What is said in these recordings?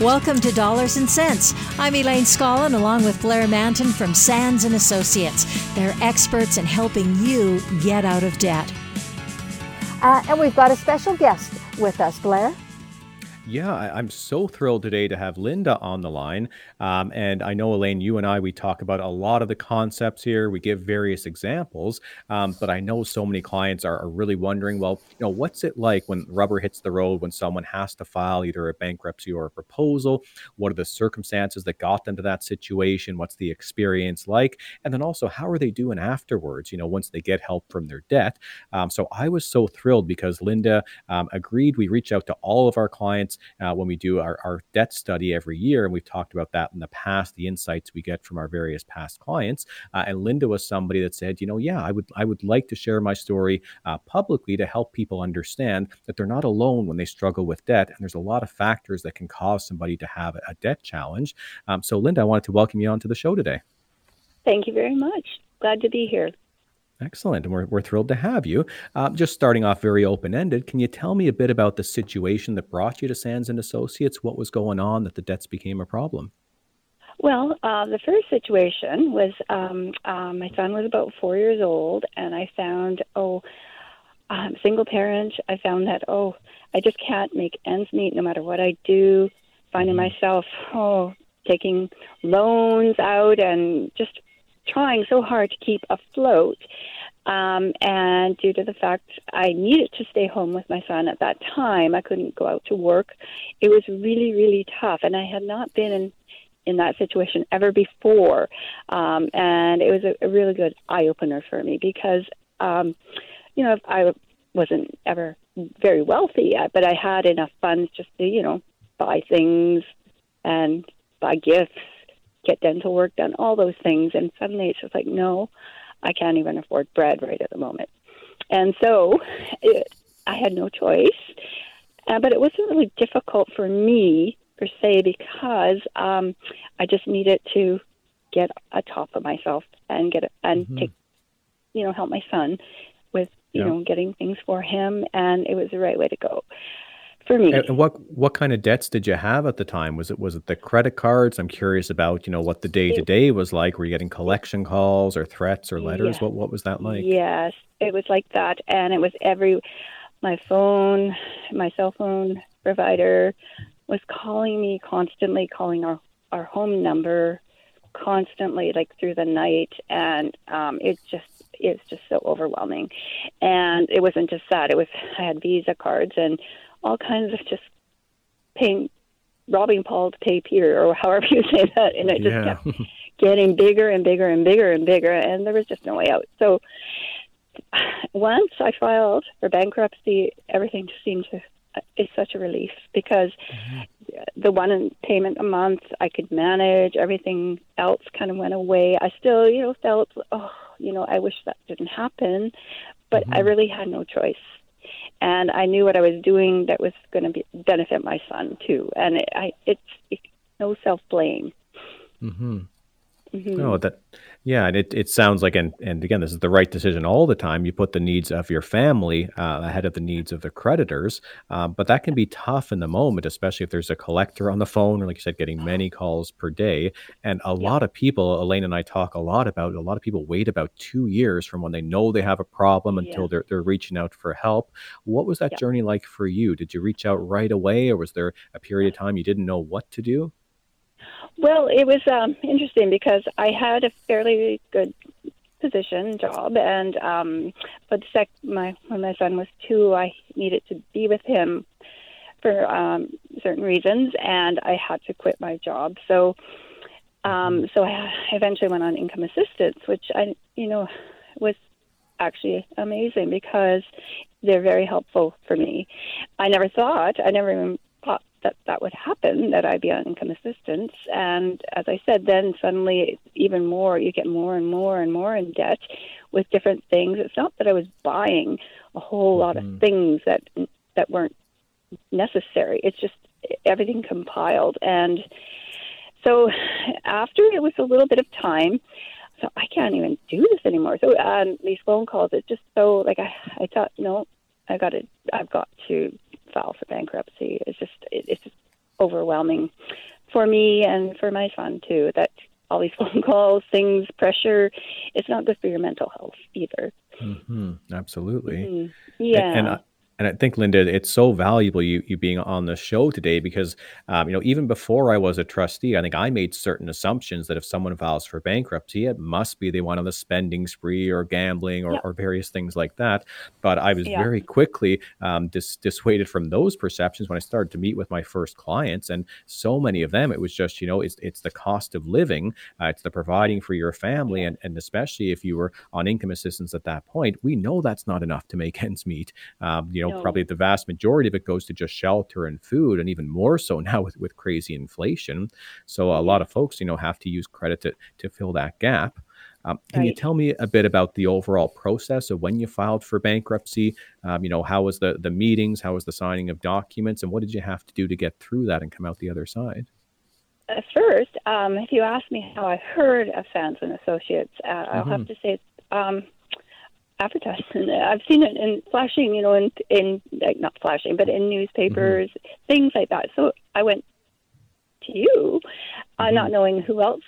Welcome to Dollars and Sense. I'm Elaine Scollin along with Blair Mantin from Sands and Associates. They're experts in helping you get out of debt. Uh, and we've got a special guest with us, Blair. Yeah, I, am so thrilled today to have Linda on the line. Um, and I know, Elaine, you and I, we talk about a lot of the concepts here. We give various examples. Um, but I know so many clients are, are, really wondering, well, you know, what's it like when rubber hits the road, when someone has to file either a bankruptcy or a proposal? What are the circumstances that got them to that situation? What's the experience like? And then also, how are they doing afterwards, you know, once they get help from their debt? Um, so I was so thrilled because Linda um, agreed. We reach out to all of our clients uh, when we do our, our debt study every year. And we've talked about that in the past, the insights we get from our various past clients. Uh, and Linda was somebody that said, you know, yeah, I would I would like to share my story uh, publicly to help people understand that they're not alone when they struggle with debt. And there's a lot of factors that can cause somebody to have a debt challenge. Um, so, Linda, I wanted to welcome you onto the show today. Thank you very much. Glad to be here. Excellent. And we're, we're thrilled to have you. Uh, just starting off very open ended, can you tell me a bit about the situation that brought you to Sands and Associates? What was going on that the debts became a problem? Well, uh, the first situation was um, uh, my son was about four years old, and I found, oh, I'm single parent. I found that, oh, I just can't make ends meet no matter what I do. Finding mm-hmm. myself, oh, taking loans out and just trying so hard to keep afloat. Um, and due to the fact I needed to stay home with my son at that time, I couldn't go out to work. It was really, really tough, and I had not been in in that situation ever before, um, and it was a, a really good eye opener for me because, um, you know, I wasn't ever very wealthy, yet, but I had enough funds just to, you know, buy things and buy gifts get dental work done, all those things. And suddenly it's just like, no, I can't even afford bread right at the moment. And so it, I had no choice. Uh, but it wasn't really difficult for me per se because um, I just needed to get a top of myself and get and mm-hmm. take, you know, help my son with you yeah. know getting things for him, and it was the right way to go for me. And what what kind of debts did you have at the time? Was it was it the credit cards? I'm curious about you know what the day to day was like. Were you getting collection calls or threats or letters? What what was that like? Yes, it was like that, and it was every my phone, my cell phone provider was calling me constantly, calling our our home number constantly, like through the night, and um, it just it's just so overwhelming. And it wasn't just that; it was I had Visa cards and all kinds of just paying, robbing Paul to pay Peter, or however you say that, and it just yeah. kept getting bigger and bigger and bigger and bigger, and there was just no way out. So once I filed for bankruptcy, everything just seemed to is such a relief because mm-hmm. the one payment a month I could manage. Everything else kind of went away. I still, you know, felt, oh, you know, I wish that didn't happen, but mm-hmm. I really had no choice and I knew what I was doing that was going to be benefit my son too. And it, I, it's it, no self blame. Mm-hmm. Mm-hmm. Oh, that yeah, and it, it sounds like and and again, this is the right decision all the time. You put the needs of your family uh, ahead of the needs of the creditors, uh, but that can be tough in the moment, especially if there's a collector on the phone, or like you said, getting many calls per day. And a yeah. lot of people, Elaine and I talk a lot about. A lot of people wait about two years from when they know they have a problem until yeah. they're they're reaching out for help. What was that yeah. journey like for you? Did you reach out right away, or was there a period of time you didn't know what to do? Well, it was um, interesting because I had a fairly good position job, and um, but the sec- my when my son was two, I needed to be with him for um, certain reasons, and I had to quit my job. So, um, so I eventually went on income assistance, which I, you know, was actually amazing because they're very helpful for me. I never thought, I never even that that would happen, that I'd be on income assistance. And as I said, then suddenly, even more, you get more and more and more in debt with different things. It's not that I was buying a whole lot mm-hmm. of things that that weren't necessary. It's just everything compiled. And so after it was a little bit of time, so I can't even do this anymore. So um, these phone calls, it's just so like I, I thought, no, I got to, I've got to file for bankruptcy. It's just, it, it's just overwhelming for me and for my son too. That all these phone calls, things, pressure, it's not good for your mental health either. Mm-hmm. Absolutely. Mm-hmm. Yeah. And, and I, and I think Linda, it's so valuable you you being on the show today because um, you know even before I was a trustee, I think I made certain assumptions that if someone files for bankruptcy, it must be they went on a spending spree or gambling or, or various things like that. But I was yeah. very quickly um, dis- dissuaded from those perceptions when I started to meet with my first clients, and so many of them, it was just you know it's it's the cost of living, uh, it's the providing for your family, and and especially if you were on income assistance at that point, we know that's not enough to make ends meet. Um, you know know, no. probably the vast majority of it goes to just shelter and food, and even more so now with, with crazy inflation. So a lot of folks, you know, have to use credit to, to fill that gap. Um, can right. you tell me a bit about the overall process of when you filed for bankruptcy? Um, you know, how was the the meetings? How was the signing of documents? And what did you have to do to get through that and come out the other side? At first, um, if you ask me how I heard of Sands and Associates, uh, mm-hmm. I'll have mm-hmm. to say um, advertisement. I've seen it in flashing, you know, in in like not flashing, but in newspapers, mm-hmm. things like that. So I went to you, uh, mm-hmm. uh, not knowing who else.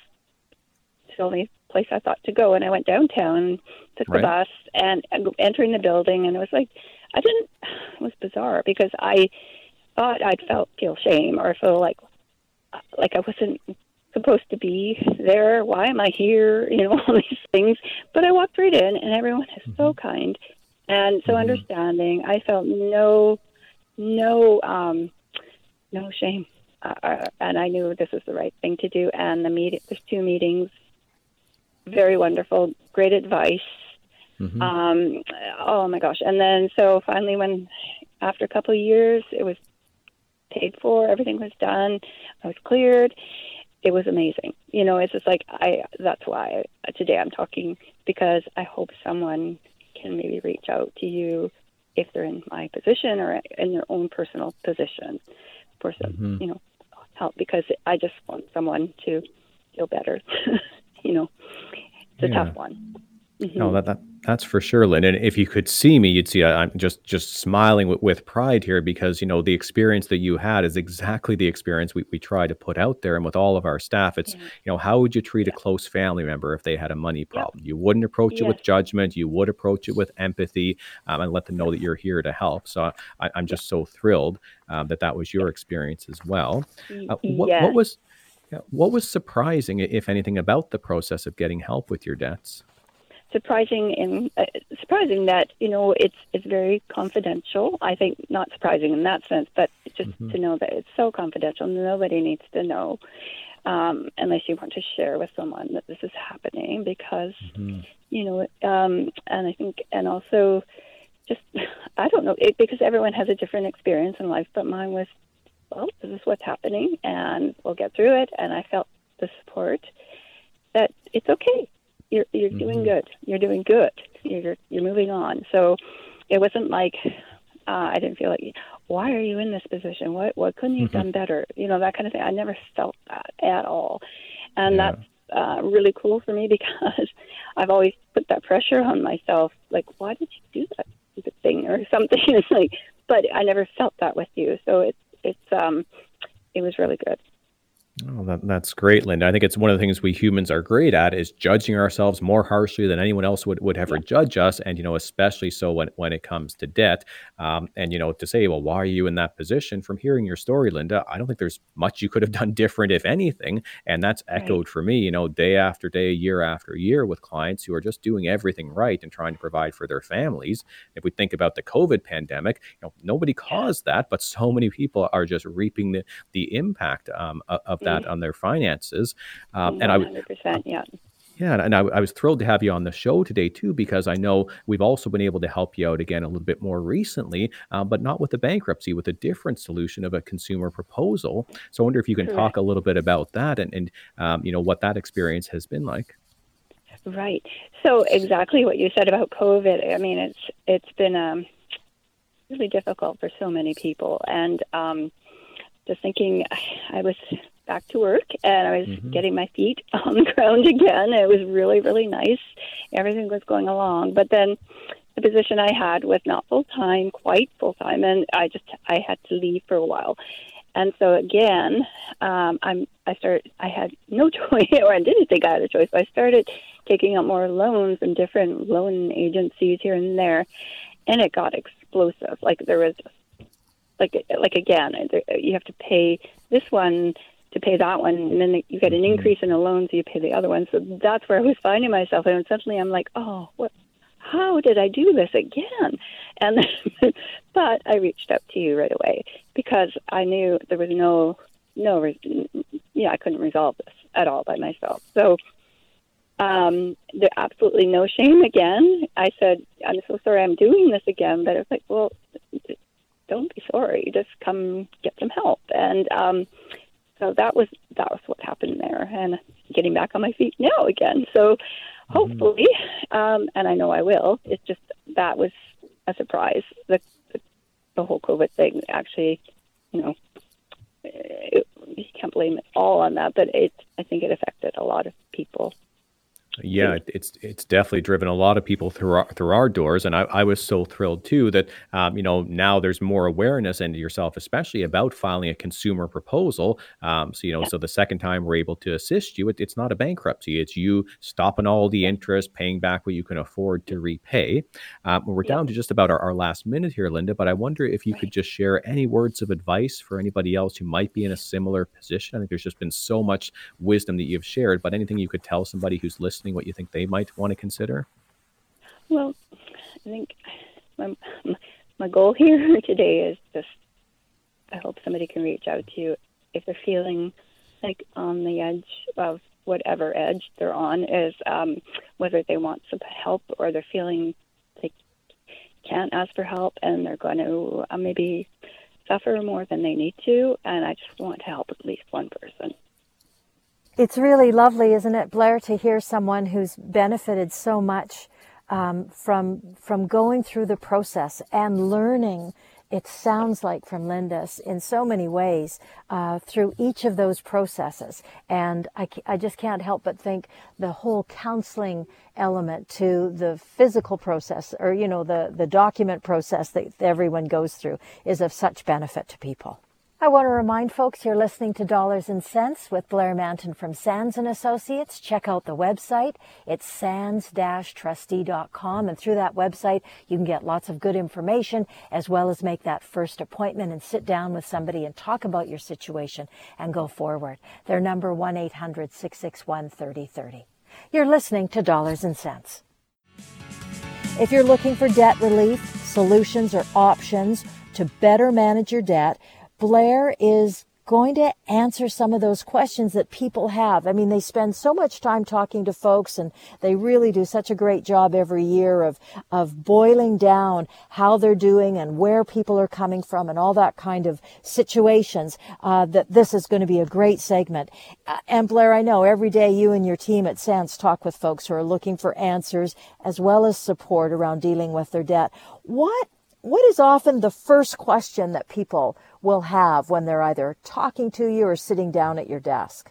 It's the only place I thought to go, and I went downtown, took right. the bus, and entering the building, and it was like I didn't. It was bizarre because I thought I'd felt feel shame or feel like like I wasn't supposed to be there? Why am I here? You know, all these things. But I walked right in, and everyone is mm-hmm. so kind and so mm-hmm. understanding. I felt no, no, um, no shame, uh, uh, and I knew this was the right thing to do. And the meeting, there's two meetings, very wonderful, great advice. Mm-hmm. Um, oh my gosh! And then so finally, when after a couple of years, it was paid for, everything was done, I was cleared, it was amazing. You know, it's just like I. That's why today I'm talking because I hope someone can maybe reach out to you if they're in my position or in their own personal position for some, mm-hmm. you know, help because I just want someone to feel better. you know, it's yeah. a tough one. Mm-hmm. No, that, that that's for sure, Lynn. And if you could see me, you'd see I, am just just smiling with, with pride here because you know the experience that you had is exactly the experience we, we try to put out there. And with all of our staff, it's yeah. you know how would you treat a close family member if they had a money problem? You wouldn't approach it with judgment. You would approach it with empathy um, and let them know that you're here to help. So I, am just so thrilled um, that that was your experience as well. Uh, what, what was what was surprising, if anything, about the process of getting help with your debts? Surprising in uh, surprising that you know it's it's very confidential. I think not surprising in that sense, but just mm-hmm. to know that it's so confidential, nobody needs to know um, unless you want to share with someone that this is happening because mm-hmm. you know um, and I think and also just I don't know it, because everyone has a different experience in life, but mine was well, this is what's happening, and we'll get through it. And I felt the support that it's okay you're you're mm-hmm. doing good. You're doing good. You're you're moving on. So it wasn't like uh, I didn't feel like why are you in this position? What what couldn't you have mm-hmm. done better? You know that kind of thing. I never felt that at all, and yeah. that's uh, really cool for me because I've always put that pressure on myself. Like why did you do that stupid thing or something? it's like, but I never felt that with you. So it's it's um it was really good. Oh, that, that's great, Linda. I think it's one of the things we humans are great at is judging ourselves more harshly than anyone else would, would ever yeah. judge us. And, you know, especially so when, when it comes to debt. Um, and, you know, to say, well, why are you in that position? From hearing your story, Linda, I don't think there's much you could have done different, if anything. And that's echoed right. for me, you know, day after day, year after year with clients who are just doing everything right and trying to provide for their families. If we think about the COVID pandemic, you know, nobody caused that, but so many people are just reaping the, the impact um, of, of that mm-hmm. on their finances. Um, and I would, yeah. Yeah, and I, I, was thrilled to have you on the show today too, because I know we've also been able to help you out again a little bit more recently, uh, but not with the bankruptcy, with a different solution of a consumer proposal. So I wonder if you can Correct. talk a little bit about that and, and um, you know what that experience has been like. Right. So exactly what you said about COVID. I mean, it's it's been um, really difficult for so many people, and um, just thinking, I was back to work and I was mm-hmm. getting my feet on the ground again. It was really, really nice. Everything was going along. But then the position I had was not full time, quite full time, and I just I had to leave for a while. And so again, um, I'm I started I had no choice, or I didn't think I had a choice. But I started taking out more loans from different loan agencies here and there, and it got explosive. Like there was like like again, you have to pay this one to pay that one, and then you get an mm-hmm. increase in the loan, so you pay the other one. So that's where I was finding myself, and suddenly I'm like, oh, what? How did I do this again? And but I reached out to you right away because I knew there was no no yeah I couldn't resolve this at all by myself. So um, there absolutely no shame again. I said, I'm so sorry I'm doing this again, but it was like, well, don't be sorry. Just come get some help. And um, so that was that was what happened there, and getting back on my feet now again. So mm-hmm. hopefully, mm-hmm. um, and I know I will. It's just that was a surprise. The the, the whole COVID thing actually, you know, it, you can't blame it all on that, but it I think it affected a lot of people yeah, it's it's definitely driven a lot of people through our, through our doors, and I, I was so thrilled too that um, you know now there's more awareness and yourself especially about filing a consumer proposal. Um, so you know, yeah. so the second time we're able to assist you, it, it's not a bankruptcy; it's you stopping all the interest, paying back what you can afford to repay. Um, we're yeah. down to just about our, our, last minute here, Linda, but I wonder if you right. could just share any words of advice for anybody else who might be in a similar position. I think there's just been so much wisdom that you've shared, but anything you could tell somebody who's listening what you think they might want to consider? Well, I think my, my goal here today is just I hope somebody can reach out to you if they're feeling like on the edge of whatever edge they're on is um, whether they want some help or they're feeling they can't ask for help and they're going to uh, maybe suffer more than they need to and i just want to help at least one person it's really lovely, isn't it, Blair, to hear someone who's benefited so much um, from from going through the process and learning. It sounds like from Linda's in so many ways uh, through each of those processes, and I, I just can't help but think the whole counseling element to the physical process, or you know the the document process that everyone goes through, is of such benefit to people. I want to remind folks you're listening to Dollars and Sense with Blair Mantin from Sands and Associates. Check out the website. It's sands-trustee.com and through that website you can get lots of good information as well as make that first appointment and sit down with somebody and talk about your situation and go forward. Their number 1-800-661-3030. You're listening to Dollars and Sense. If you're looking for debt relief, solutions or options to better manage your debt, Blair is going to answer some of those questions that people have. I mean, they spend so much time talking to folks and they really do such a great job every year of, of boiling down how they're doing and where people are coming from and all that kind of situations, uh, that this is going to be a great segment. Uh, and Blair, I know every day you and your team at Sands talk with folks who are looking for answers as well as support around dealing with their debt. What what is often the first question that people will have when they're either talking to you or sitting down at your desk?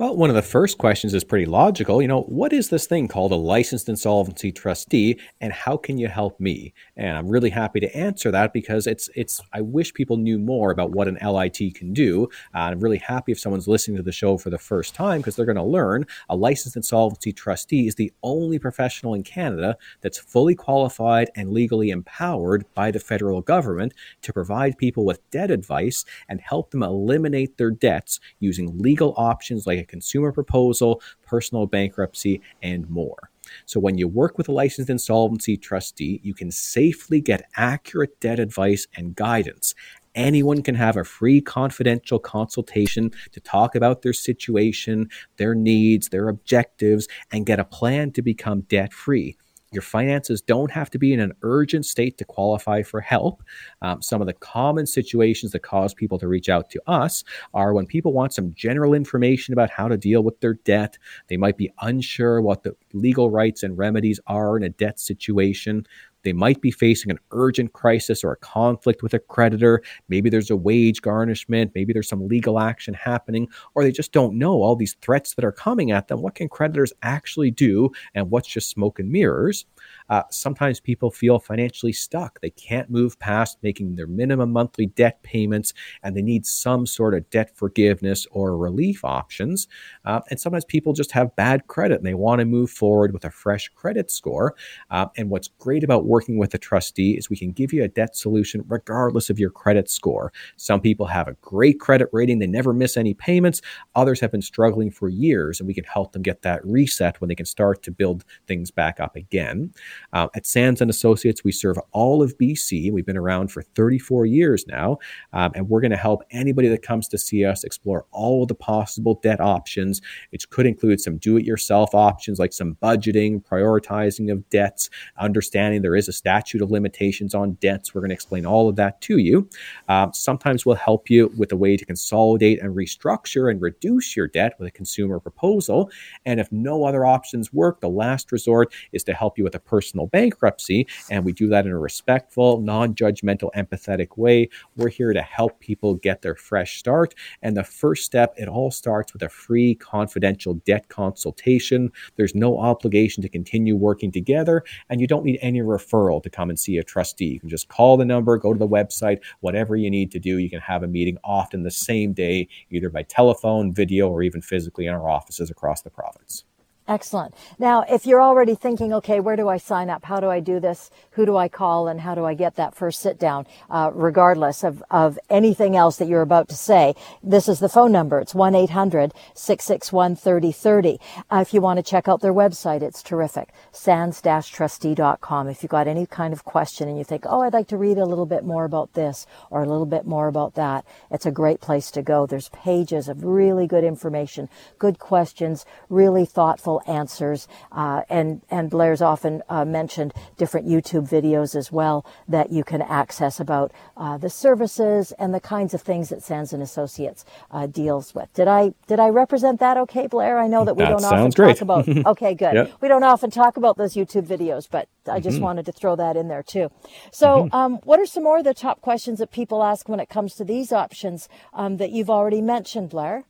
Well, one of the first questions is pretty logical. You know, what is this thing called a licensed insolvency trustee and how can you help me? And I'm really happy to answer that because it's it's I wish people knew more about what an LIT can do. Uh, I'm really happy if someone's listening to the show for the first time because they're going to learn a licensed insolvency trustee is the only professional in Canada that's fully qualified and legally empowered by the federal government to provide people with debt advice and help them eliminate their debts using legal options like consumer proposal, personal bankruptcy, and more. So, when you work with a licensed insolvency trustee, you can safely get accurate debt advice and guidance Anyone can have a free confidential consultation to talk about their situation, their needs, their objectives, and get a plan to become debt free. Your finances don't have to be in an urgent state to qualify for help. Um, some of the common situations that cause people to reach out to us are when people want some general information about how to deal with their debt. They might be unsure what the legal rights and remedies are in a debt situation. They might be facing an urgent crisis or a conflict with a creditor. Maybe there's a wage garnishment. Maybe there's some legal action happening, or they just don't know all these threats that are coming at them. What can creditors actually do, and what's just smoke and mirrors? Uh, sometimes people feel financially stuck. They can't move past making their minimum monthly debt payments and they need some sort of debt forgiveness or relief options. Uh, and sometimes people just have bad credit and they want to move forward with a fresh credit score. Uh, and what's great about working with a trustee is we can give you a debt solution regardless of your credit score. Some people have a great credit rating, they never miss any payments. Others have been struggling for years, and we can help them get that reset when they can start to build things back up again. Uh, at Sands and Associates, we serve all of BC. We've been around for 34 years now, um, and we're going to help anybody that comes to see us explore all of the possible debt options. It could include some do-it-yourself options like some budgeting, prioritizing of debts, understanding there is a statute of limitations on debts. We're going to explain all of that to you. Um, sometimes we'll help you with a way to consolidate and restructure and reduce your debt with a consumer proposal. And if no other options work, the last resort is to help you with a personal bankruptcy. And we do that in a respectful, non judgmental, empathetic way. We're here to help people get their fresh start. And the first step, it all starts with a free, confidential debt consultation. There's no obligation to continue working together, and you don't need any referral to come and see a trustee. You can just call the number, go to the website, whatever you need to do. You can have a meeting often the same day, either by telephone, video, or even physically in our offices across the province. Excellent. Now, if you're already thinking, okay, where do I sign up? How do I do this? Who do I call? And how do I get that first sit down? Uh, regardless of, of anything else that you're about to say, this is the phone number. It's 1-800-661-3030. Uh, if you want to check out their website, it's terrific. sands-trustee.com. If you've got any kind of question and you think, oh, I'd like to read a little bit more about this or a little bit more about that, it's a great place to go. There's pages of really good information, good questions, really thoughtful answers. Uh, and, and Blair's often uh, mentioned different YouTube videos as well that you can access about uh, the services and the kinds of things that Sands and Associates uh, deals with. Did I did I represent that okay, Blair? I know that we that don't often great. talk about. Okay, good. Yep. We don't often talk about those YouTube videos, but I just mm-hmm. wanted to throw that in there too. So, mm-hmm. um, what are some more of the top questions that people ask when it comes to these options um, that you've already mentioned, Blair?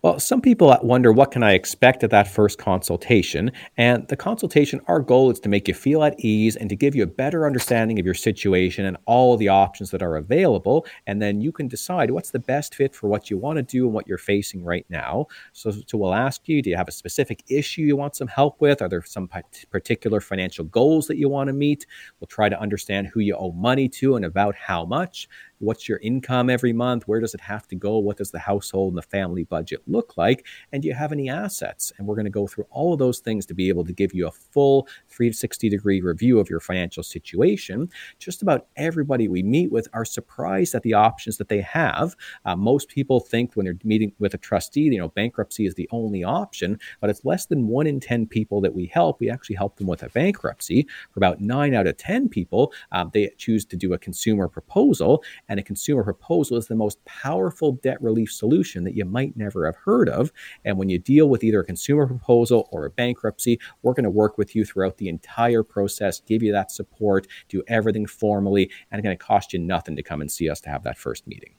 Well, some people wonder what can I expect at that first consultation? And the consultation, our goal is to make you feel at ease and to give you a better understanding of your situation and all the options that are available. And then you can decide what's the best fit for what you want to do and what you're facing right now. So, so we'll ask you, do you have a specific issue you want some help with? Are there some particular financial goals that you want to meet? We'll try to understand who you owe money to and about how much. What's your income every month? Where does it have to go? What does the household and the family budget look like? And do you have any assets? And we're going to go through all of those things to be able to give you a full 360 degree review of your financial situation. Just about everybody we meet with are surprised at the options that they have. Uh, most people think when they're meeting with a trustee, you know, bankruptcy is the only option, but it's less than one in 10 people that we help. We actually help them with a bankruptcy. For about nine out of 10 people, um, they choose to do a consumer proposal and a consumer proposal is the most powerful debt relief solution that you might never have heard of. And when you deal with either a consumer proposal or a bankruptcy, we're going to work with you throughout the entire process, give you that support, do everything formally, and it's going to cost you nothing to come and see us to have that first meeting.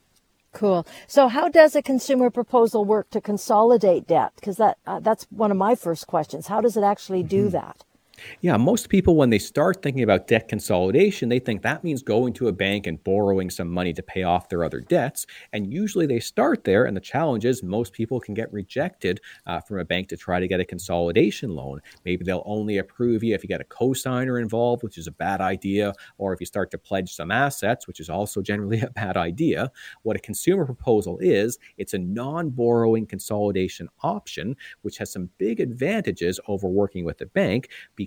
Cool. So, how does a consumer proposal work to consolidate debt? Because that uh, that's one of my first questions. How does it actually do mm-hmm. that? Yeah, most people, when they start thinking about debt consolidation, they think that means going to a bank and borrowing some money to pay off their other debts. And usually they start there. And the challenge is most people can get rejected uh, from a bank to try to get a consolidation loan. Maybe they'll only approve you if you get a cosigner involved, which is a bad idea, or if you start to pledge some assets, which is also generally a bad idea. What a consumer proposal is, it's a non borrowing consolidation option, which has some big advantages over working with a bank because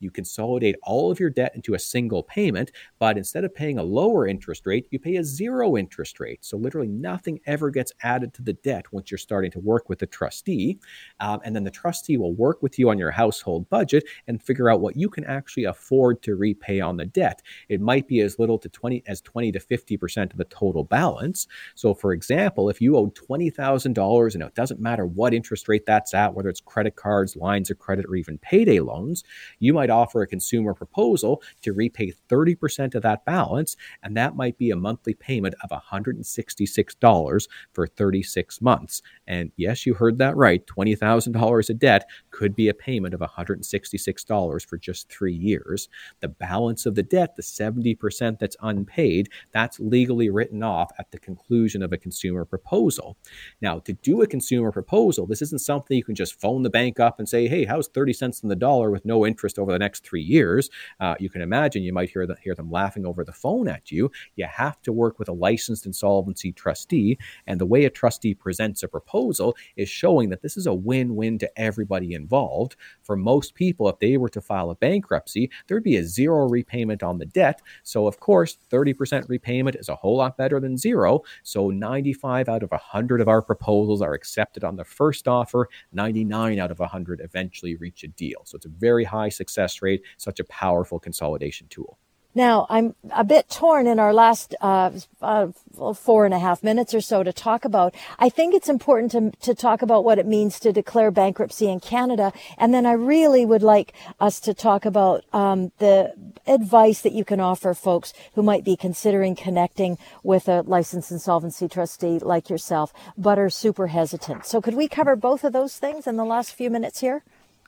you consolidate all of your debt into a single payment, but instead of paying a lower interest rate, you pay a zero interest rate. So literally nothing ever gets added to the debt once you're starting to work with the trustee. Um, and then the trustee will work with you on your household budget and figure out what you can actually afford to repay on the debt. It might be as little to 20 as 20 to 50% of the total balance. So for example, if you owe $20,000 and it doesn't matter what interest rate that's at, whether it's credit cards, lines of credit, or even payday loans, you might offer a consumer proposal to repay 30% of that balance. And that might be a monthly payment of $166 for 36 months. And yes, you heard that right. $20,000 of debt could be a payment of $166 for just three years. The balance of the debt, the 70% that's unpaid, that's legally written off at the conclusion of a consumer proposal. Now, to do a consumer proposal, this isn't something you can just phone the bank up and say, hey, how's 30 cents on the dollar with no interest over the next three years? Uh, you can imagine you might hear, the, hear them laughing over the phone at you. You have to work with a licensed insolvency trustee. And the way a trustee presents a proposal is showing that this is a win win to everybody involved. For most people, if they were to file a bankruptcy, there'd be a zero repayment on the debt. So, of course, 30% repayment is a whole lot better than zero. So, 95 out of 100 of our proposals are accepted on the first offer, 99 out of 100 eventually reach a deal. So, it's a very high success rate, such a powerful consolidation tool. Now, I'm a bit torn in our last uh, uh, four and a half minutes or so to talk about. I think it's important to, to talk about what it means to declare bankruptcy in Canada. And then I really would like us to talk about um, the advice that you can offer folks who might be considering connecting with a licensed insolvency trustee like yourself, but are super hesitant. So, could we cover both of those things in the last few minutes here?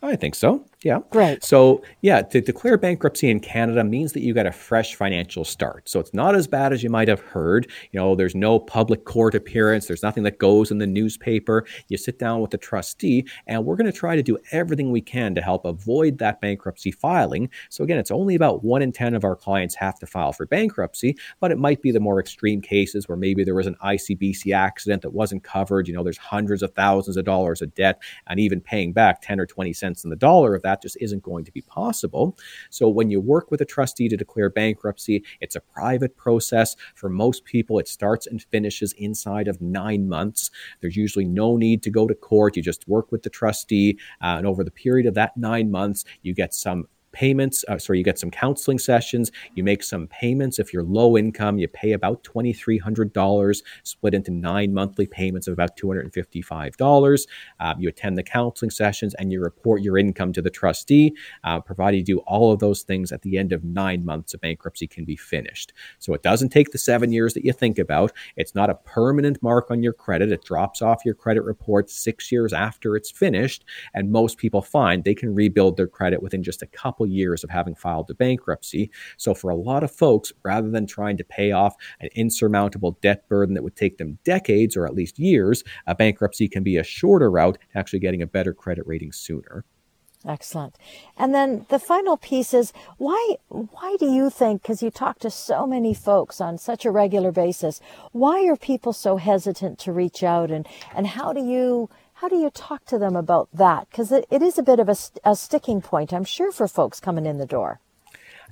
I think so. Yeah. Right. So, yeah, to declare bankruptcy in Canada means that you got a fresh financial start. So, it's not as bad as you might have heard. You know, there's no public court appearance, there's nothing that goes in the newspaper. You sit down with the trustee, and we're going to try to do everything we can to help avoid that bankruptcy filing. So, again, it's only about one in 10 of our clients have to file for bankruptcy, but it might be the more extreme cases where maybe there was an ICBC accident that wasn't covered. You know, there's hundreds of thousands of dollars of debt, and even paying back 10 or 20 cents in the dollar of that just isn't going to be possible. So when you work with a trustee to declare bankruptcy, it's a private process. For most people, it starts and finishes inside of nine months. There's usually no need to go to court. You just work with the trustee, uh, and over the period of that nine months, you get some payments. Uh, sorry, you get some counseling sessions. You make some payments. If you're low income, you pay about $2,300 split into nine monthly payments of about $255. Um, you attend the counseling sessions and you report your income to the trustee, uh, provided you do all of those things at the end of nine months, a bankruptcy can be finished. So it doesn't take the seven years that you think about. It's not a permanent mark on your credit. It drops off your credit report six years after it's finished. And most people find they can rebuild their credit within just a couple couple years of having filed a bankruptcy. So, for a lot of folks, rather than trying to pay off an insurmountable debt burden that would take them decades or at least years, a bankruptcy can be a shorter route to actually getting a better credit rating sooner. Excellent. And then the final piece is why why do you think because you talk to so many folks on such a regular basis, why are people so hesitant to reach out and and how do you how do you talk to them about that? Because it, it is a bit of a, a sticking point, I'm sure, for folks coming in the door.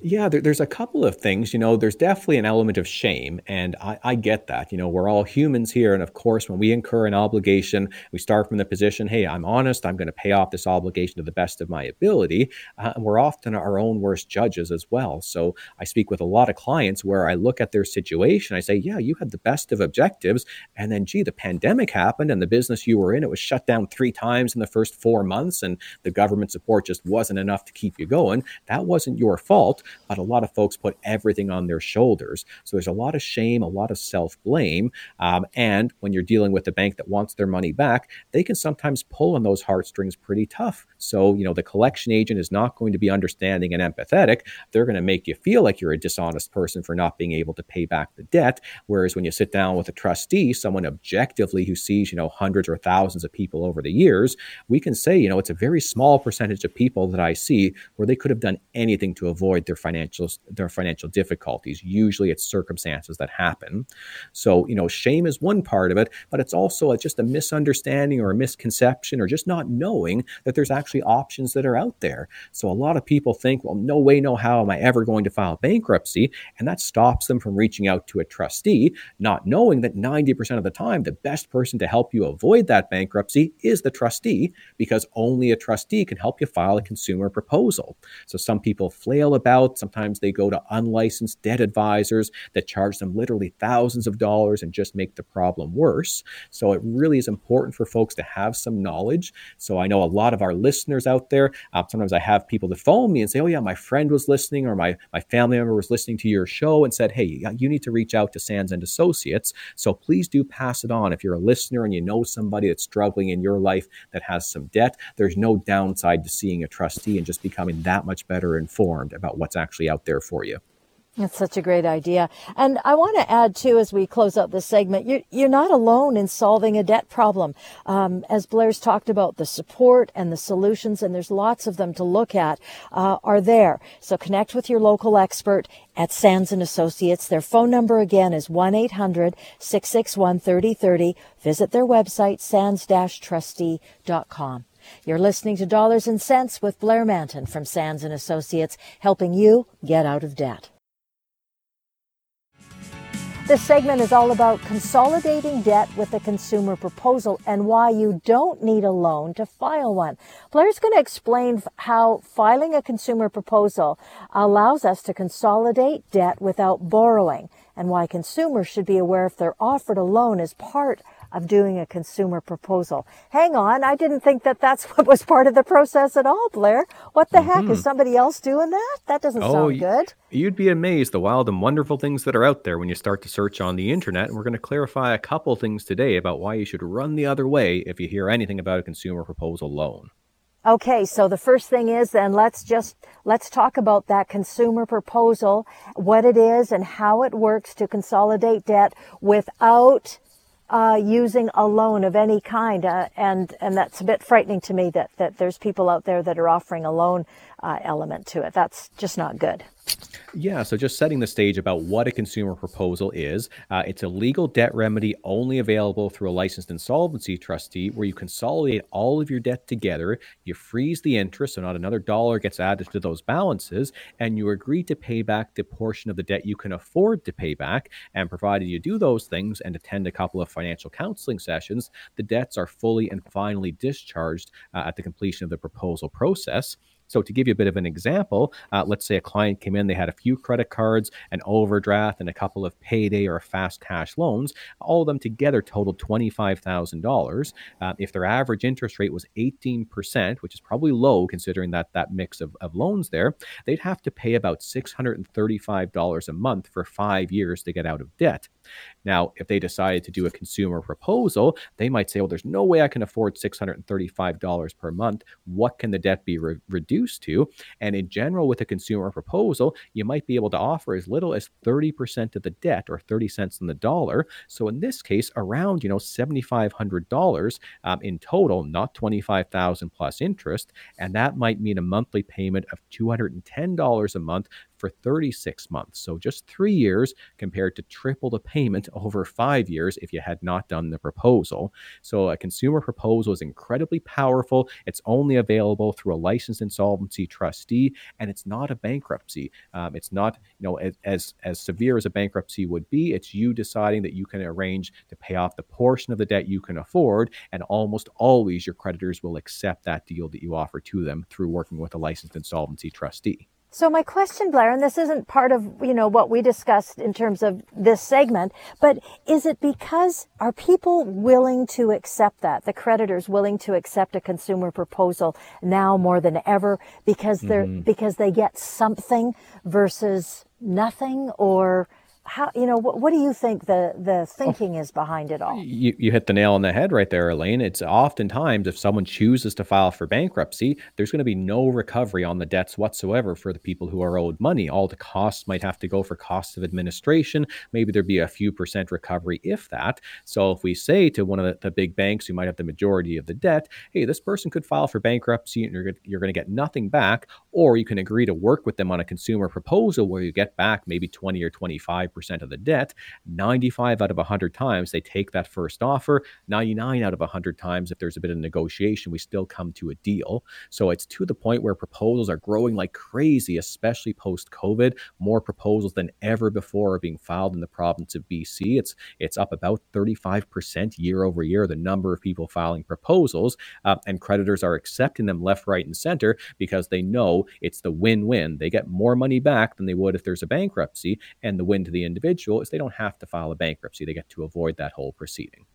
Yeah, there, there's a couple of things. You know, there's definitely an element of shame, and I, I, get that. You know, we're all humans here, and of course, when we incur an obligation, we start from the position, "Hey, I'm honest. I'm going to pay off this obligation to the best of my ability." Uh, and we're often our own worst judges as well. So I speak with a lot of clients where I look at their situation. I say, "Yeah, you had the best of objectives, and then, gee, the pandemic happened, and the business you were in it was shut down three times in the first four months, and the government support just wasn't enough to keep you going. That wasn't your fault." But a lot of folks put everything on their shoulders. So there's a lot of shame, a lot of self blame. Um, and when you're dealing with a bank that wants their money back, they can sometimes pull on those heartstrings pretty tough. So, you know, the collection agent is not going to be understanding and empathetic. They're going to make you feel like you're a dishonest person for not being able to pay back the debt. Whereas when you sit down with a trustee, someone objectively who sees, you know, hundreds or thousands of people over the years, we can say, you know, it's a very small percentage of people that I see where they could have done anything to avoid their financial their financial difficulties. Usually, it's circumstances that happen. So, you know, shame is one part of it, but it's also just a misunderstanding or a misconception or just not knowing that there's actually options that are out there. So, a lot of people think, well, no way, no how am I ever going to file bankruptcy, and that stops them from reaching out to a trustee, not knowing that 90% of the time the best person to help you avoid that bankruptcy is the trustee because only a trustee can help you file a consumer proposal. So some people flail about. Sometimes they go to unlicensed debt advisors that charge them literally thousands of dollars and just make the problem worse. So it really is important for folks to have some knowledge. So I know a lot of our listeners out there, uh, sometimes I have people that phone me and say, oh, yeah, my friend was listening or my, my family member was listening to your show and said, hey, you need to reach out to Sands and Associates. So please do pass it on. If you're a listener and you know somebody that's struggling in your life that has some debt, there's no downside to seeing a trustee and just becoming that much better informed about what's actually out there for you. That's such a great idea. And I want to add too, as we close out this segment, you're, you're not alone in solving a debt problem. Um, as Blair's talked about, the support and the solutions, and there's lots of them to look at, uh, are there. So connect with your local expert at Sands and Associates. Their phone number again is 1-800-661-3030. Visit their website, sands-trustee.com. You're listening to Dollars and Sense with Blair Mantin from Sands and Associates, helping you get out of debt. This segment is all about consolidating debt with a consumer proposal and why you don't need a loan to file one. Blair's going to explain how filing a consumer proposal allows us to consolidate debt without borrowing and why consumers should be aware if they're offered a loan as part of doing a consumer proposal. Hang on, I didn't think that that's what was part of the process at all, Blair. What the mm-hmm. heck? Is mm-hmm. somebody else doing that? That doesn't oh, sound good. You'd be amazed the wild and wonderful things that are out there when you start to search on the internet. And we're going to clarify a couple things today about why you should run the other way if you hear anything about a consumer proposal loan. Okay, so the first thing is then let's just let's talk about that consumer proposal, what it is and how it works to consolidate debt without uh, using a loan of any kind, uh, and and that's a bit frightening to me that that there's people out there that are offering a loan uh, element to it. That's just not good. Yeah, so just setting the stage about what a consumer proposal is. Uh, it's a legal debt remedy only available through a licensed insolvency trustee where you consolidate all of your debt together, you freeze the interest so not another dollar gets added to those balances, and you agree to pay back the portion of the debt you can afford to pay back. And provided you do those things and attend a couple of financial counseling sessions, the debts are fully and finally discharged uh, at the completion of the proposal process. So, to give you a bit of an example, uh, let's say a client came in, they had a few credit cards, an overdraft, and a couple of payday or fast cash loans. All of them together totaled $25,000. Uh, if their average interest rate was 18%, which is probably low considering that that mix of, of loans there, they'd have to pay about $635 a month for five years to get out of debt. Now, if they decided to do a consumer proposal, they might say, well, there's no way I can afford $635 per month. What can the debt be re- reduced to? And in general, with a consumer proposal, you might be able to offer as little as 30% of the debt or 30 cents on the dollar. So in this case, around, you know, $7,500 um, in total, not 25,000 plus interest. And that might mean a monthly payment of $210 a month for 36 months. So just three years compared to triple the payment over five years if you had not done the proposal. So a consumer proposal is incredibly powerful. It's only available through a licensed insolvency trustee, and it's not a bankruptcy. Um, it's not, you know, as, as as severe as a bankruptcy would be. It's you deciding that you can arrange to pay off the portion of the debt you can afford, and almost always your creditors will accept that deal that you offer to them through working with a licensed insolvency trustee. So my question, Blair, and this isn't part of, you know, what we discussed in terms of this segment, but is it because are people willing to accept that? The creditors willing to accept a consumer proposal now more than ever because they're, mm-hmm. because they get something versus nothing or how you know what, what do you think the the thinking is behind it all? You, you hit the nail on the head right there elaine. It's oftentimes if someone chooses to file for bankruptcy there's going to be no recovery on the debts whatsoever for the people who are owed money. All the costs might have to go for costs of administration. Maybe there'd be a few percent recovery if that. So if we say to one of the, the big banks who might have the majority of the debt hey this person could file for bankruptcy and you're, you're going to get nothing back or you can agree to work with them on a consumer proposal where you get back maybe 20 or 25 percent of the debt. 95 out of 100 times, they take that first offer. 99 out of 100 times, if there's a bit of negotiation, we still come to a deal. So it's to the point where proposals are growing like crazy, especially post COVID. More proposals than ever before are being filed in the province of BC. It's it's up about 35% year over year, the number of people filing proposals, uh, and creditors are accepting them left, right, and center because they know it's the win win. They get more money back than they would if there's a bankruptcy, and the win to the the individual is they don't have to file a bankruptcy. They get to avoid that whole proceeding.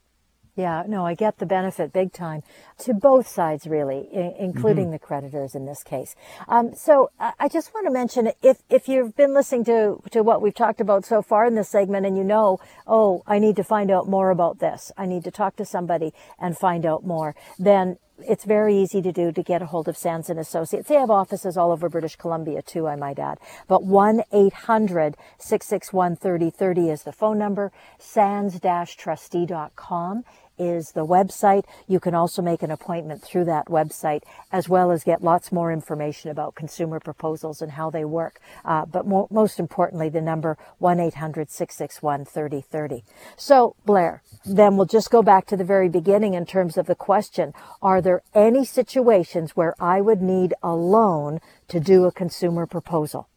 Yeah, no, I get the benefit big time to both sides, really, I- including mm-hmm. the creditors in this case. Um, so I just want to mention if if you've been listening to to what we've talked about so far in this segment, and you know, oh, I need to find out more about this. I need to talk to somebody and find out more. Then it's very easy to do to get a hold of Sands and Associates. They have offices all over British Columbia too, I might add. But 1-800-661-3030 is the phone number. sands-trustee.com is the website. You can also make an appointment through that website as well as get lots more information about consumer proposals and how they work. Uh, but mo- most importantly, the number 1-800-661-3030. So Blair, then we'll just go back to the very beginning in terms of the question. Are there any situations where I would need a loan to do a consumer proposal?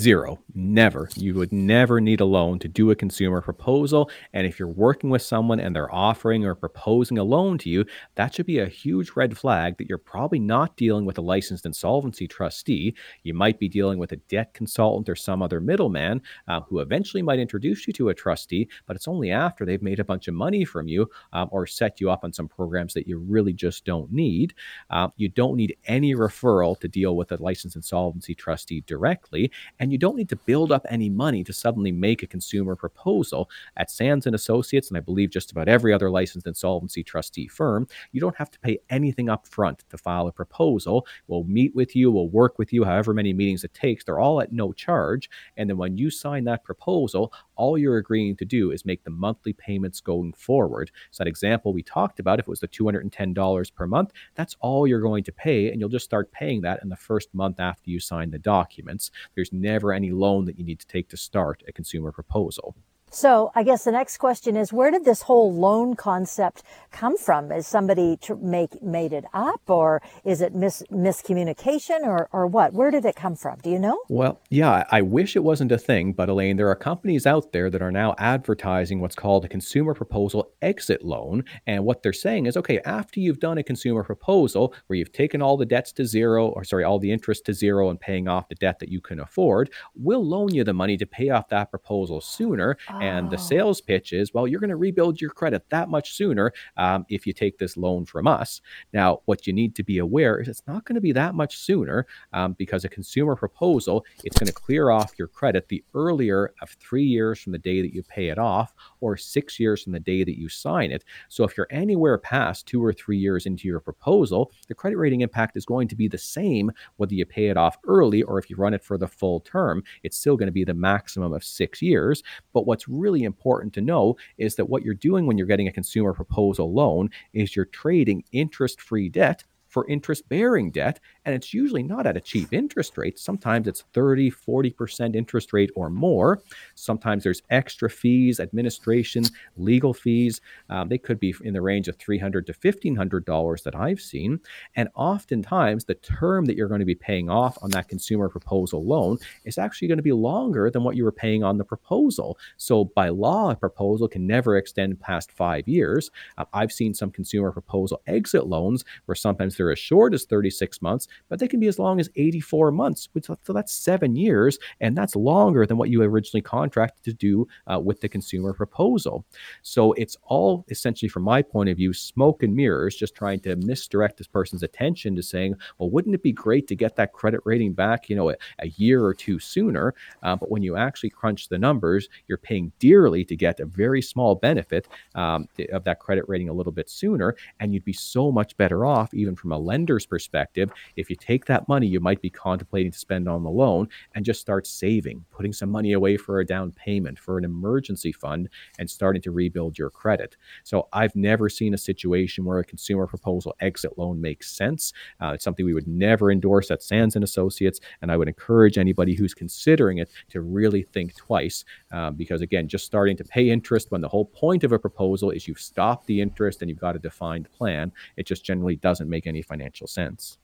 Zero. Never. You would never need a loan to do a consumer proposal. And if you're working with someone and they're offering or proposing a loan to you, that should be a huge red flag that you're probably not dealing with a licensed insolvency trustee. You might be dealing with a debt consultant or some other middleman uh, who eventually might introduce you to a trustee, but it's only after they've made a bunch of money from you um, or set you up on some programs that you really just don't need. Uh, you don't need any referral to deal with a licensed insolvency trustee directly and you don't need to build up any money to suddenly make a consumer proposal at Sands and Associates, and I believe just about every other licensed insolvency trustee firm. You don't have to pay anything up front to file a proposal. We'll meet with you, we'll work with you, however many meetings it takes. They're all at no charge. And then when you sign that proposal, all you're agreeing to do is make the monthly payments going forward. So that example we talked about, if it was the $210 per month, that's all you're going to pay, and you'll just start paying that in the first month after you sign the documents. There's never any loan that you need to take to start a consumer proposal. So I guess the next question is, where did this whole loan concept come from? Is somebody tr- make made it up, or is it mis- miscommunication, or or what? Where did it come from? Do you know? Well, yeah, I wish it wasn't a thing, but Elaine, there are companies out there that are now advertising what's called a consumer proposal exit loan, and what they're saying is, okay, after you've done a consumer proposal where you've taken all the debts to zero, or sorry, all the interest to zero, and paying off the debt that you can afford, we'll loan you the money to pay off that proposal sooner. And the sales pitch is, well, you're going to rebuild your credit that much sooner um, if you take this loan from us. Now, what you need to be aware is it's not going to be that much sooner um, because a consumer proposal, it's going to clear off your credit the earlier of three years from the day that you pay it off or six years from the day that you sign it. So if you're anywhere past two or three years into your proposal, the credit rating impact is going to be the same whether you pay it off early or if you run it for the full term. It's still going to be the maximum of six years. But what's really important to know is that what you're doing when you're getting a consumer proposal loan is you're trading interest free debt for interest bearing debt and it's usually not at a cheap interest rate. Sometimes it's 30, 40% interest rate or more. Sometimes there's extra fees, administration, legal fees. Um, they could be in the range of 300 to $1,500 that I've seen. And oftentimes, the term that you're going to be paying off on that consumer proposal loan is actually going to be longer than what you were paying on the proposal. So, by law, a proposal can never extend past five years. Uh, I've seen some consumer proposal exit loans where sometimes they're as short as 36 months, but they can be as long as 84 months. Which, So that's seven years, and that's longer than what you originally contracted to do uh, with the consumer proposal. So it's all essentially, from my point of view, smoke and mirrors, just trying to misdirect this person's attention to saying, well, wouldn't it be great to get that credit rating back, you know, a, a year or two sooner? Uh, but when you actually crunch the numbers, you're paying dearly to get a very small benefit um, of that credit rating a little bit sooner. And you'd be so much better off, even from a lender's perspective, if you take that money you might be contemplating to spend on the loan and just start saving, putting some money away for a down payment, for an emergency fund, and starting to rebuild your credit. So I've never seen a situation where a consumer proposal exit loan makes sense. Uh, it's something we would never endorse at Sands and Associates, and I would encourage anybody who's considering it to really think twice, um, because again, just starting to pay interest when the whole point of a proposal is you've stopped the interest and you've got a defined plan, it just generally doesn't make any financial sense.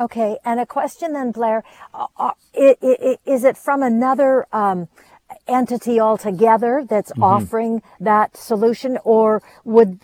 Okay, and a question then, Blair, uh, uh is it from another um, entity altogether that's mm-hmm. offering that solution, or would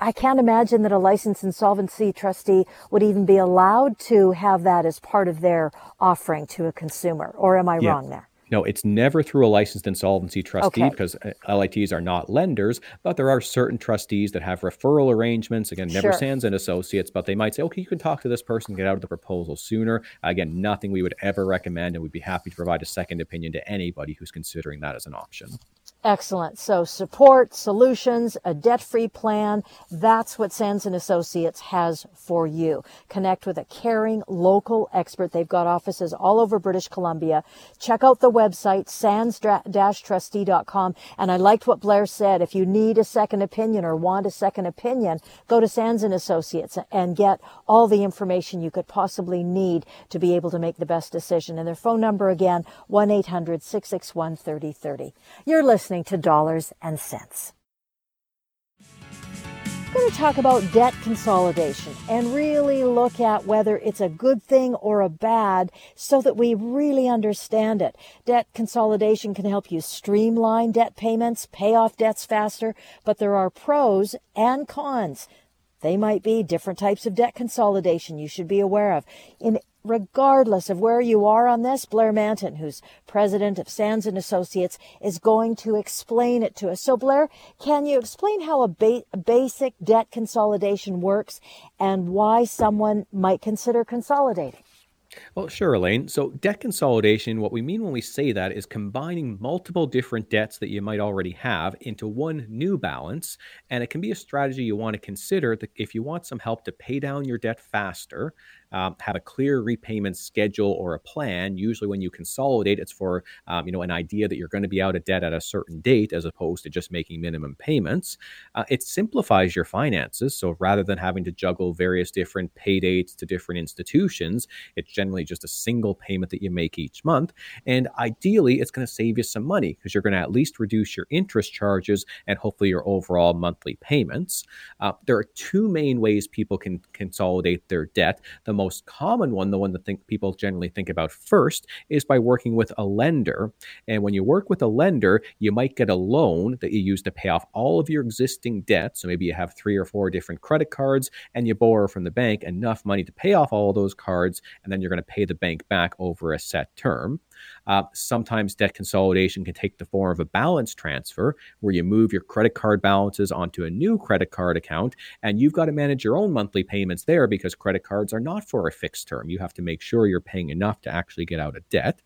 I can't imagine that a licensed insolvency trustee would even be allowed to have that as part of their offering to a consumer, or am I yeah. wrong there? No, it's never through a licensed insolvency trustee okay. because uh, LITs are not lenders, but there are certain trustees that have referral arrangements. Again, never sure. Sands and Associates, but they might say, okay, you can talk to this person, get out of the proposal sooner. Again, nothing we would ever recommend, and we'd be happy to provide a second opinion to anybody who's considering that as an option. Excellent. So support, solutions, a debt-free plan. That's what Sands and Associates has for you. Connect with a caring local expert. They've got offices all over British Columbia. Check out the website, sands-trustee.com. And I liked what Blair said. If you need a second opinion or want a second opinion, go to Sands and Associates and get all the information you could possibly need to be able to make the best decision. And their phone number again, 1-800-661-3030. You're listening listening to Dollars and Sense. I'm going to talk about debt consolidation and really look at whether it's a good thing or a bad so that we really understand it. Debt consolidation can help you streamline debt payments, pay off debts faster, but there are pros and cons. They might be different types of debt consolidation you should be aware of. In regardless of where you are on this, Blair Mantin, who's president of Sands and Associates, is going to explain it to us. So, Blair, can you explain how a, ba- basic debt consolidation works and why someone might consider consolidating? Well, sure, Elaine. So, debt consolidation, what we mean when we say that is combining multiple different debts that you might already have into one new balance. And it can be a strategy you want to consider if you want some help to pay down your debt faster um, have a clear repayment schedule or a plan. Usually, when you consolidate, it's for um, you know an idea that you're going to be out of debt at a certain date, as opposed to just making minimum payments. Uh, it simplifies your finances. So rather than having to juggle various different pay dates to different institutions, it's generally just a single payment that you make each month. And ideally, it's going to save you some money because you're going to at least reduce your interest charges and hopefully your overall monthly payments. Uh, there are two main ways people can consolidate their debt. The most common one, the one that think people generally think about first, is by working with a lender. And when you work with a lender, you might get a loan that you use to pay off all of your existing debt. So maybe you have three or four different credit cards and you borrow from the bank enough money to pay off all those cards, and then you're going to pay the bank back over a set term. Uh, sometimes debt consolidation can take the form of a balance transfer where you move your credit card balances onto a new credit card account and you've got to manage your own monthly payments there because credit cards are not for a fixed term. You have to make sure you're paying enough to actually get out of debt.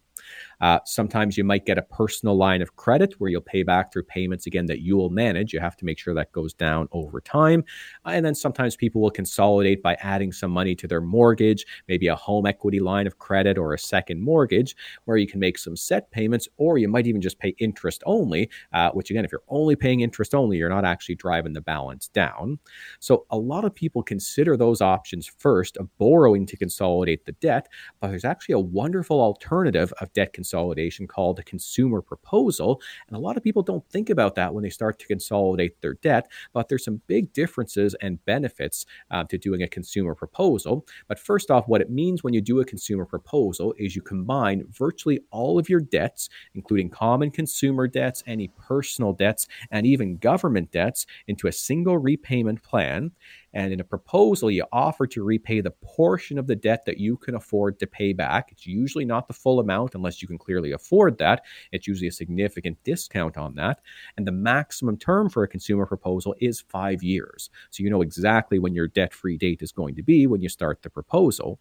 Uh, sometimes you might get a personal line of credit where you'll pay back through payments again that you will manage. You have to make sure that goes down over time. Uh, and then sometimes people will consolidate by adding some money to their mortgage, maybe a home equity line of credit or a second mortgage, where you can make some set payments, or you might even just pay interest only, uh, which again, if you're only paying interest only, you're not actually driving the balance down. So a lot of people consider those options first of borrowing to consolidate the debt, but there's actually a wonderful alternative of debt consolidation consolidation called a consumer proposal. And a lot of people don't think about that when they start to consolidate their debt, but there's some big differences and benefits uh, to doing a consumer proposal. But first off, what it means when you do a consumer proposal is you combine virtually all of your debts, including common consumer debts, any personal debts, and even government debts, into a single repayment plan. And in a proposal, you offer to repay the portion of the debt that you can afford to pay back. It's usually not the full amount unless you can clearly afford that. It's usually a significant discount on that. And the maximum term for a consumer proposal is five years. So you know exactly when your debt free date is going to be when you start the proposal.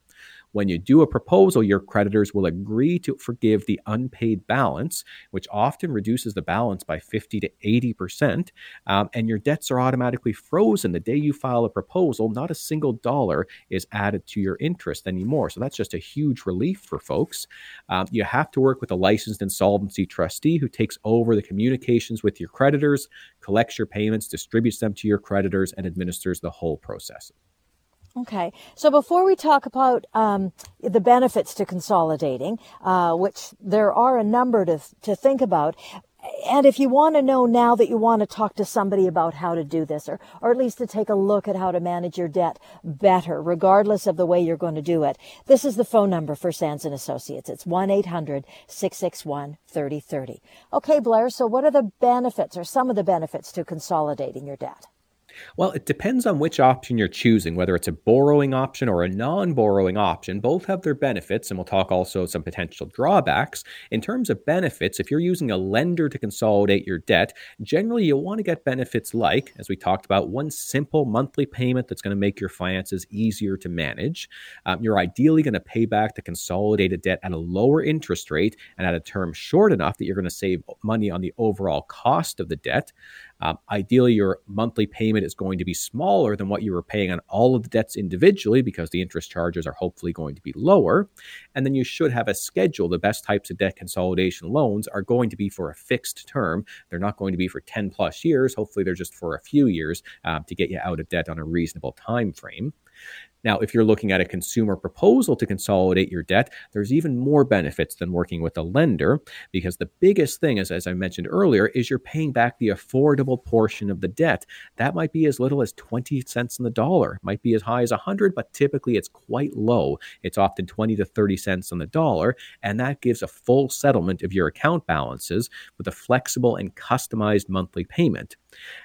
When you do a proposal, your creditors will agree to forgive the unpaid balance, which often reduces the balance by 50 to 80%. Um, and your debts are automatically frozen the day you file a proposal. Not a single dollar is added to your interest anymore. So that's just a huge relief for folks. Um, you have to work with a licensed insolvency trustee who takes over the communications with your creditors, collects your payments, distributes them to your creditors, and administers the whole process. Okay. So before we talk about um, the benefits to consolidating, uh, which there are a number to, to think about, and if you want to know now that you want to talk to somebody about how to do this, or, or at least to take a look at how to manage your debt better, regardless of the way you're going to do it, this is the phone number for Sands and Associates. It's 1-800-661-3030. Okay, Blair, so what are the benefits or some of the benefits to consolidating your debt? Well, it depends on which option you're choosing, whether it's a borrowing option or a non borrowing option. Both have their benefits, and we'll talk also some potential drawbacks. In terms of benefits, if you're using a lender to consolidate your debt, generally you'll want to get benefits like, as we talked about, one simple monthly payment that's going to make your finances easier to manage. Um, you're ideally going to pay back the consolidated debt at a lower interest rate and at a term short enough that you're going to save money on the overall cost of the debt. Um, ideally, your monthly payment is going to be smaller than what you were paying on all of the debts individually because the interest charges are hopefully going to be lower. And then you should have a schedule. The best types of debt consolidation loans are going to be for a fixed term. They're not going to be for 10 plus years. Hopefully, they're just for a few years um, to get you out of debt on a reasonable time frame. Now, if you're looking at a consumer proposal to consolidate your debt, there's even more benefits than working with a lender because the biggest thing is, as I mentioned earlier, is you're paying back the affordable portion of the debt. That might be as little as 20 cents in the dollar, might be as high as 100, but typically it's quite low. It's often 20 to 30 cents on the dollar, and that gives a full settlement of your account balances with a flexible and customized monthly payment.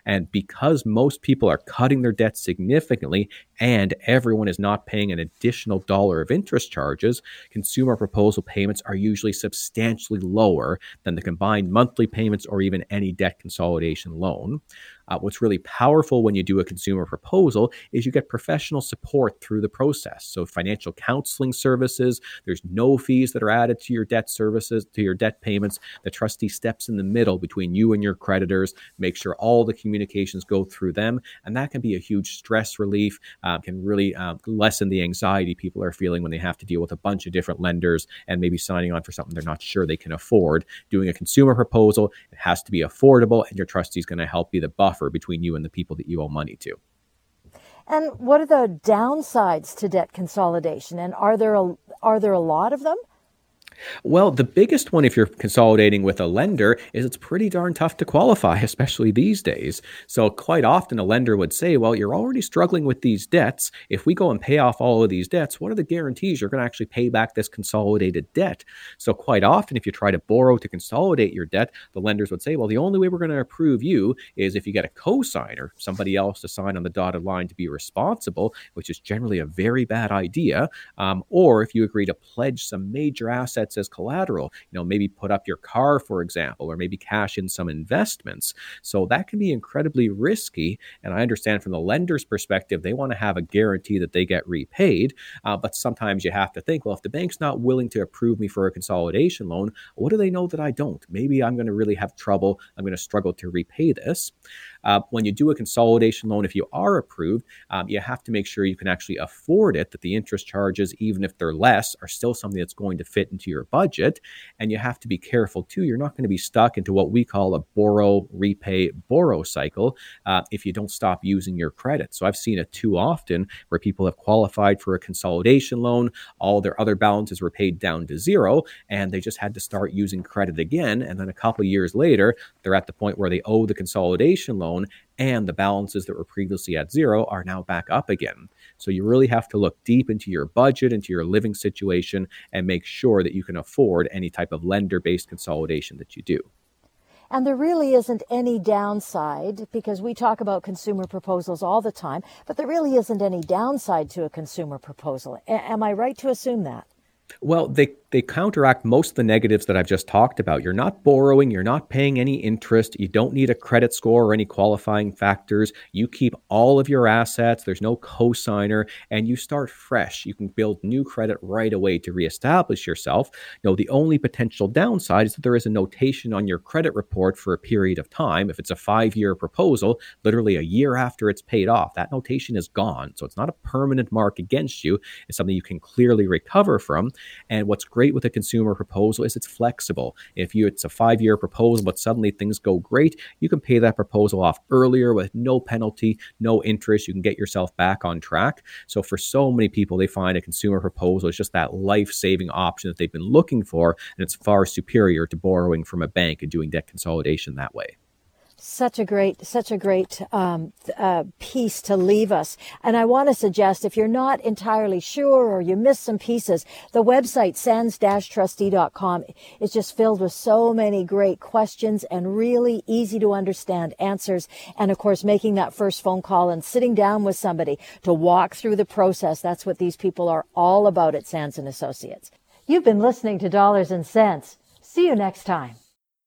And because most people are cutting their debt significantly and everyone is not paying an additional dollar of interest charges, consumer proposal payments are usually substantially lower than the combined monthly payments or even any debt consolidation loan. Uh, what's really powerful when you do a consumer proposal is you get professional support through the process. So, financial counseling services, there's no fees that are added to your debt services, to your debt payments. The trustee steps in the middle between you and your creditors, make sure all the communications go through them. And that can be a huge stress relief, uh, can really uh, lessen the anxiety people are feeling when they have to deal with a bunch of different lenders and maybe signing on for something they're not sure they can afford. Doing a consumer proposal, it has to be affordable, and your trustee is going to help be the buffer buffer between you and the people that you owe money to. And what are the downsides to debt consolidation? And are there a, are there a lot of them? Well, the biggest one, if you're consolidating with a lender, is it's pretty darn tough to qualify, especially these days. So, quite often, a lender would say, Well, you're already struggling with these debts. If we go and pay off all of these debts, what are the guarantees you're going to actually pay back this consolidated debt? So, quite often, if you try to borrow to consolidate your debt, the lenders would say, Well, the only way we're going to approve you is if you get a cosigner, somebody else to sign on the dotted line to be responsible, which is generally a very bad idea, um, or if you agree to pledge some major assets assets as collateral. You know, maybe put up your car, for example, or maybe cash in some investments. So that can be incredibly risky. And I understand from the lender's perspective, they want to have a guarantee that they get repaid. Uh, but sometimes you have to think, well, if the bank's not willing to approve me for a consolidation loan, what do they know that I don't? Maybe I'm going to really have trouble. I'm going to struggle to repay this. Uh, when you do a consolidation loan, if you are approved, um, you have to make sure you can actually afford it, that the interest charges, even if they're less, are still something that's going to fit into your budget. And you have to be careful too. You're not going to be stuck into what we call a borrow, repay, borrow cycle uh, if you don't stop using your credit. So I've seen it too often where people have qualified for a consolidation loan, all their other balances were paid down to zero, and they just had to start using credit again. And then a couple years later, they're at the point where they owe the consolidation loan loan and the balances that were previously at zero are now back up again. So you really have to look deep into your budget, into your living situation, and make sure that you can afford any type of lender based consolidation that you do. and there really isn't any downside because we talk about consumer proposals all the time, but there really isn't any downside to a consumer proposal. A- am I right to assume that? Well, they, they counteract most of the negatives that I've just talked about. You're not borrowing, you're not paying any interest, you don't need a credit score or any qualifying factors. You keep all of your assets, there's no cosigner, and you start fresh. You can build new credit right away to reestablish yourself. You know, the only potential downside is that there is a notation on your credit report for a period of time. If it's a five year proposal, literally a year after it's paid off, that notation is gone. So it's not a permanent mark against you, it's something you can clearly recover from. And what's great with a consumer proposal is it's flexible. If you it's a five year proposal, but suddenly things go great, you can pay that proposal off earlier with no penalty, no interest. You can get yourself back on track. So for so many people, they find a consumer proposal is just that life saving option that they've been looking for, and it's far superior to borrowing from a bank and doing debt consolidation that way such a great such a great um, uh, piece to leave us. And i want to suggest if you're not entirely sure or you missed some pieces the website sands-trustee.com is just filled with so many great questions and really easy to understand answers. And of course making that first phone call and sitting down with somebody to walk through the process that's what these people are all about at sands and associates. You've been listening to dollars and sense. See you next time